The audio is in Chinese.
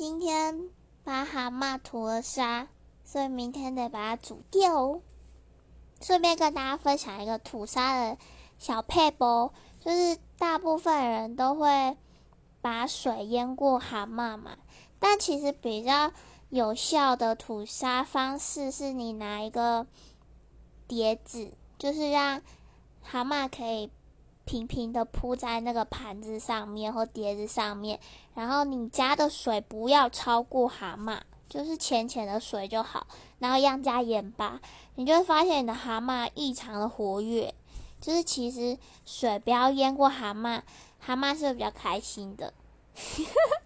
今天把蛤蟆吐了沙，所以明天得把它煮掉哦。顺便跟大家分享一个吐沙的小撇步，就是大部分人都会把水淹过蛤蟆嘛，但其实比较有效的吐沙方式是你拿一个碟子，就是让蛤蟆可以平平的铺在那个盘子上面或碟子上面，然后你加的水不要超过蛤蟆。就是浅浅的水就好，然后一样加盐巴，你就会发现你的蛤蟆异常的活跃。就是其实水不要淹过蛤蟆，蛤蟆是比较开心的。